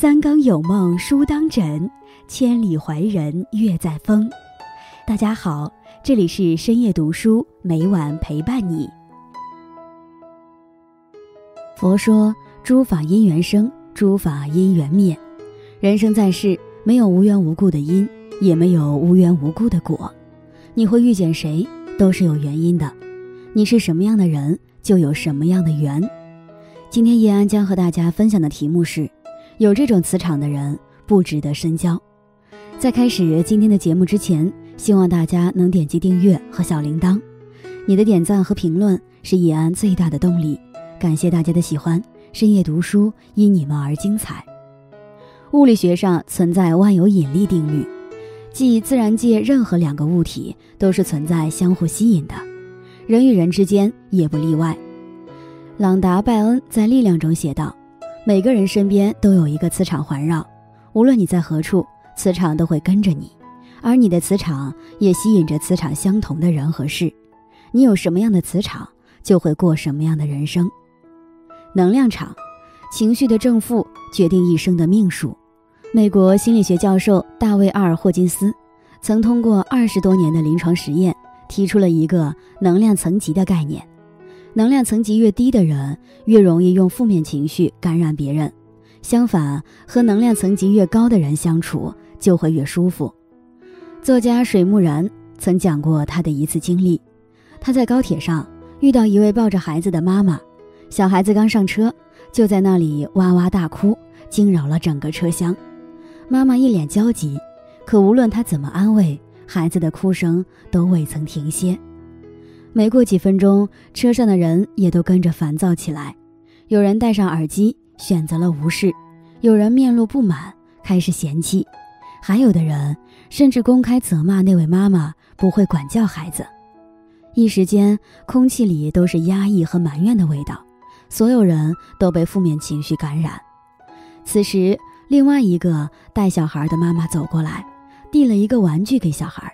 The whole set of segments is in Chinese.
三更有梦书当枕，千里怀人月在风。大家好，这里是深夜读书，每晚陪伴你。佛说：诸法因缘生，诸法因缘灭。人生在世，没有无缘无故的因，也没有无缘无故的果。你会遇见谁，都是有原因的。你是什么样的人，就有什么样的缘。今天叶安将和大家分享的题目是：有这种磁场的人不值得深交。在开始今天的节目之前，希望大家能点击订阅和小铃铛。你的点赞和评论是叶安最大的动力。感谢大家的喜欢，深夜读书因你们而精彩。物理学上存在万有引力定律，即自然界任何两个物体都是存在相互吸引的，人与人之间也不例外。朗达·拜恩在《力量》中写道：“每个人身边都有一个磁场环绕，无论你在何处，磁场都会跟着你，而你的磁场也吸引着磁场相同的人和事。你有什么样的磁场，就会过什么样的人生。能量场，情绪的正负决定一生的命数。美国心理学教授大卫·阿尔霍金斯曾通过二十多年的临床实验，提出了一个能量层级的概念。”能量层级越低的人，越容易用负面情绪感染别人；相反，和能量层级越高的人相处就会越舒服。作家水木然曾讲过他的一次经历：他在高铁上遇到一位抱着孩子的妈妈，小孩子刚上车就在那里哇哇大哭，惊扰了整个车厢。妈妈一脸焦急，可无论他怎么安慰，孩子的哭声都未曾停歇。没过几分钟，车上的人也都跟着烦躁起来。有人戴上耳机，选择了无视；有人面露不满，开始嫌弃；还有的人甚至公开责骂那位妈妈不会管教孩子。一时间，空气里都是压抑和埋怨的味道，所有人都被负面情绪感染。此时，另外一个带小孩的妈妈走过来，递了一个玩具给小孩，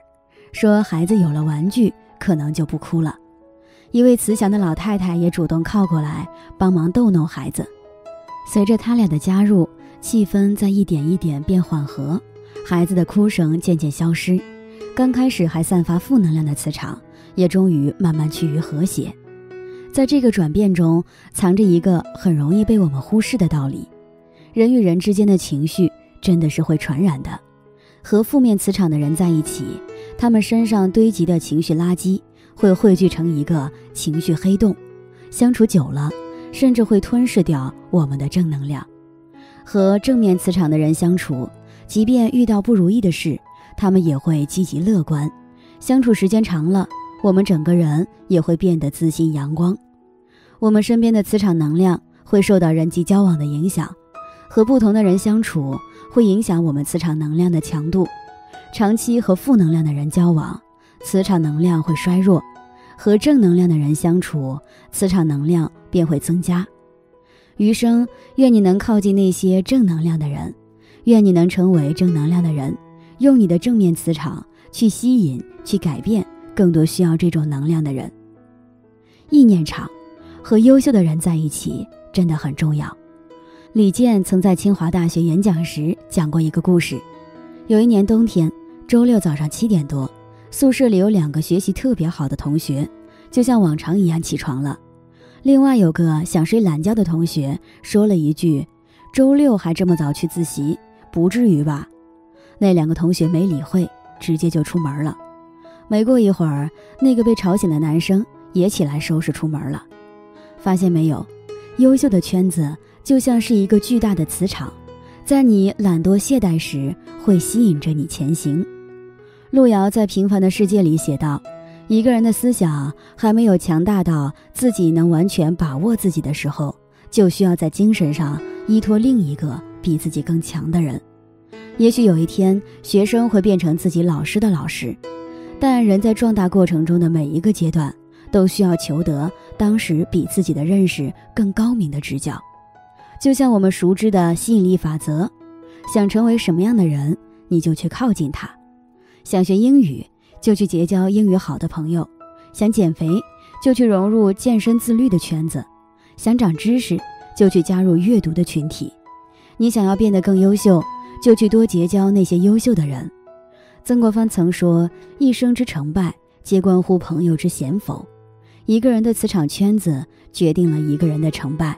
说：“孩子有了玩具。”可能就不哭了。一位慈祥的老太太也主动靠过来帮忙逗弄孩子。随着他俩的加入，气氛在一点一点变缓和，孩子的哭声渐渐消失。刚开始还散发负能量的磁场，也终于慢慢趋于和谐。在这个转变中，藏着一个很容易被我们忽视的道理：人与人之间的情绪真的是会传染的。和负面磁场的人在一起。他们身上堆积的情绪垃圾会汇聚成一个情绪黑洞，相处久了，甚至会吞噬掉我们的正能量。和正面磁场的人相处，即便遇到不如意的事，他们也会积极乐观。相处时间长了，我们整个人也会变得自信阳光。我们身边的磁场能量会受到人际交往的影响，和不同的人相处会影响我们磁场能量的强度。长期和负能量的人交往，磁场能量会衰弱；和正能量的人相处，磁场能量便会增加。余生，愿你能靠近那些正能量的人，愿你能成为正能量的人，用你的正面磁场去吸引、去改变更多需要这种能量的人。意念场，和优秀的人在一起真的很重要。李健曾在清华大学演讲时讲过一个故事：有一年冬天。周六早上七点多，宿舍里有两个学习特别好的同学，就像往常一样起床了。另外有个想睡懒觉的同学说了一句：“周六还这么早去自习，不至于吧？”那两个同学没理会，直接就出门了。没过一会儿，那个被吵醒的男生也起来收拾出门了。发现没有，优秀的圈子就像是一个巨大的磁场，在你懒惰懈怠时，会吸引着你前行。路遥在《平凡的世界》里写道：“一个人的思想还没有强大到自己能完全把握自己的时候，就需要在精神上依托另一个比自己更强的人。也许有一天，学生会变成自己老师的老师，但人在壮大过程中的每一个阶段，都需要求得当时比自己的认识更高明的指教。就像我们熟知的吸引力法则，想成为什么样的人，你就去靠近他。”想学英语，就去结交英语好的朋友；想减肥，就去融入健身自律的圈子；想长知识，就去加入阅读的群体；你想要变得更优秀，就去多结交那些优秀的人。曾国藩曾说：“一生之成败，皆关乎朋友之贤否。”一个人的磁场圈子决定了一个人的成败。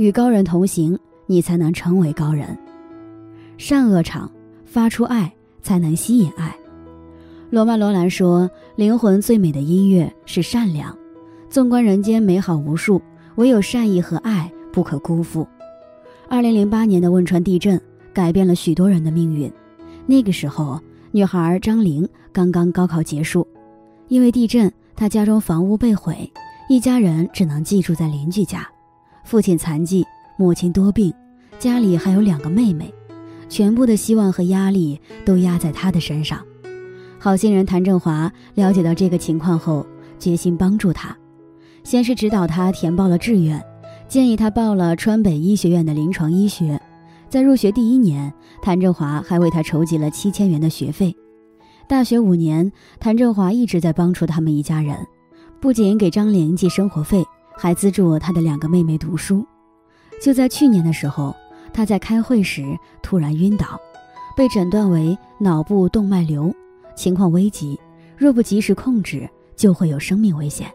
与高人同行，你才能成为高人。善恶场，发出爱，才能吸引爱。罗曼·罗兰说：“灵魂最美的音乐是善良。纵观人间美好无数，唯有善意和爱不可辜负。”二零零八年的汶川地震改变了许多人的命运。那个时候，女孩张玲刚刚高考结束，因为地震，她家中房屋被毁，一家人只能寄住在邻居家。父亲残疾，母亲多病，家里还有两个妹妹，全部的希望和压力都压在她的身上。好心人谭振华了解到这个情况后，决心帮助他。先是指导他填报了志愿，建议他报了川北医学院的临床医学。在入学第一年，谭振华还为他筹集了七千元的学费。大学五年，谭振华一直在帮助他们一家人，不仅给张玲寄生活费，还资助他的两个妹妹读书。就在去年的时候，他在开会时突然晕倒，被诊断为脑部动脉瘤。情况危急，若不及时控制，就会有生命危险。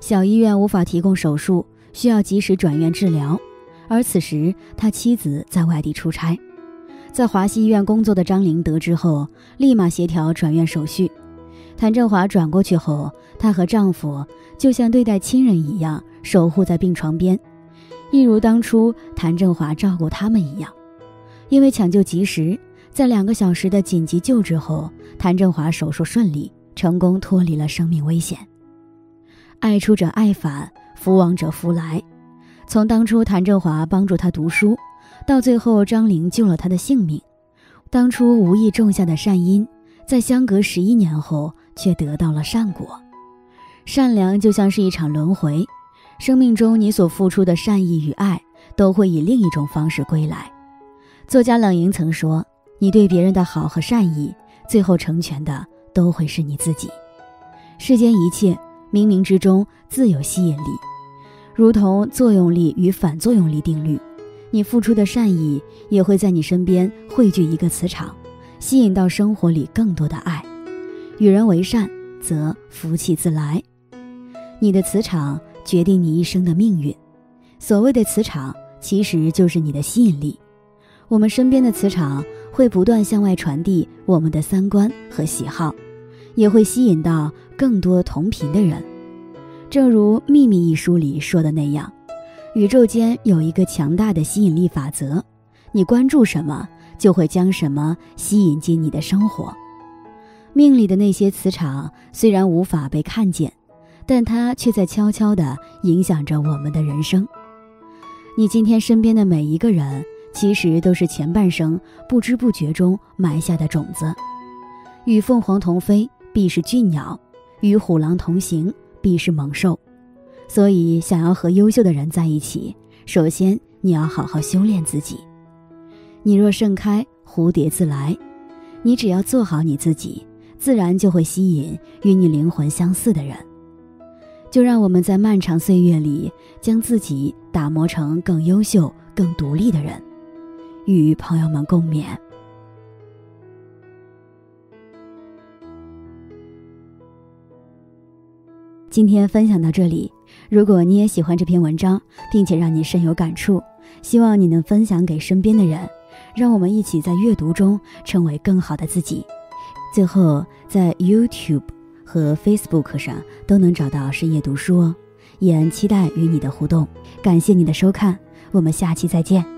小医院无法提供手术，需要及时转院治疗。而此时，他妻子在外地出差，在华西医院工作的张玲得知后，立马协调转院手续。谭振华转过去后，她和丈夫就像对待亲人一样守护在病床边，一如当初谭振华照顾他们一样。因为抢救及时。在两个小时的紧急救治后，谭振华手术顺利，成功脱离了生命危险。爱出者爱返，福往者福来。从当初谭振华帮助他读书，到最后张玲救了他的性命，当初无意种下的善因，在相隔十一年后却得到了善果。善良就像是一场轮回，生命中你所付出的善意与爱，都会以另一种方式归来。作家冷莹曾说。你对别人的好和善意，最后成全的都会是你自己。世间一切冥冥之中自有吸引力，如同作用力与反作用力定律。你付出的善意也会在你身边汇聚一个磁场，吸引到生活里更多的爱。与人为善，则福气自来。你的磁场决定你一生的命运。所谓的磁场，其实就是你的吸引力。我们身边的磁场。会不断向外传递我们的三观和喜好，也会吸引到更多同频的人。正如《秘密》一书里说的那样，宇宙间有一个强大的吸引力法则，你关注什么，就会将什么吸引进你的生活。命里的那些磁场虽然无法被看见，但它却在悄悄地影响着我们的人生。你今天身边的每一个人。其实都是前半生不知不觉中埋下的种子。与凤凰同飞，必是俊鸟；与虎狼同行，必是猛兽。所以，想要和优秀的人在一起，首先你要好好修炼自己。你若盛开，蝴蝶自来。你只要做好你自己，自然就会吸引与你灵魂相似的人。就让我们在漫长岁月里，将自己打磨成更优秀、更独立的人。与朋友们共勉。今天分享到这里，如果你也喜欢这篇文章，并且让你深有感触，希望你能分享给身边的人，让我们一起在阅读中成为更好的自己。最后，在 YouTube 和 Facebook 上都能找到深夜读书哦，也期待与你的互动。感谢你的收看，我们下期再见。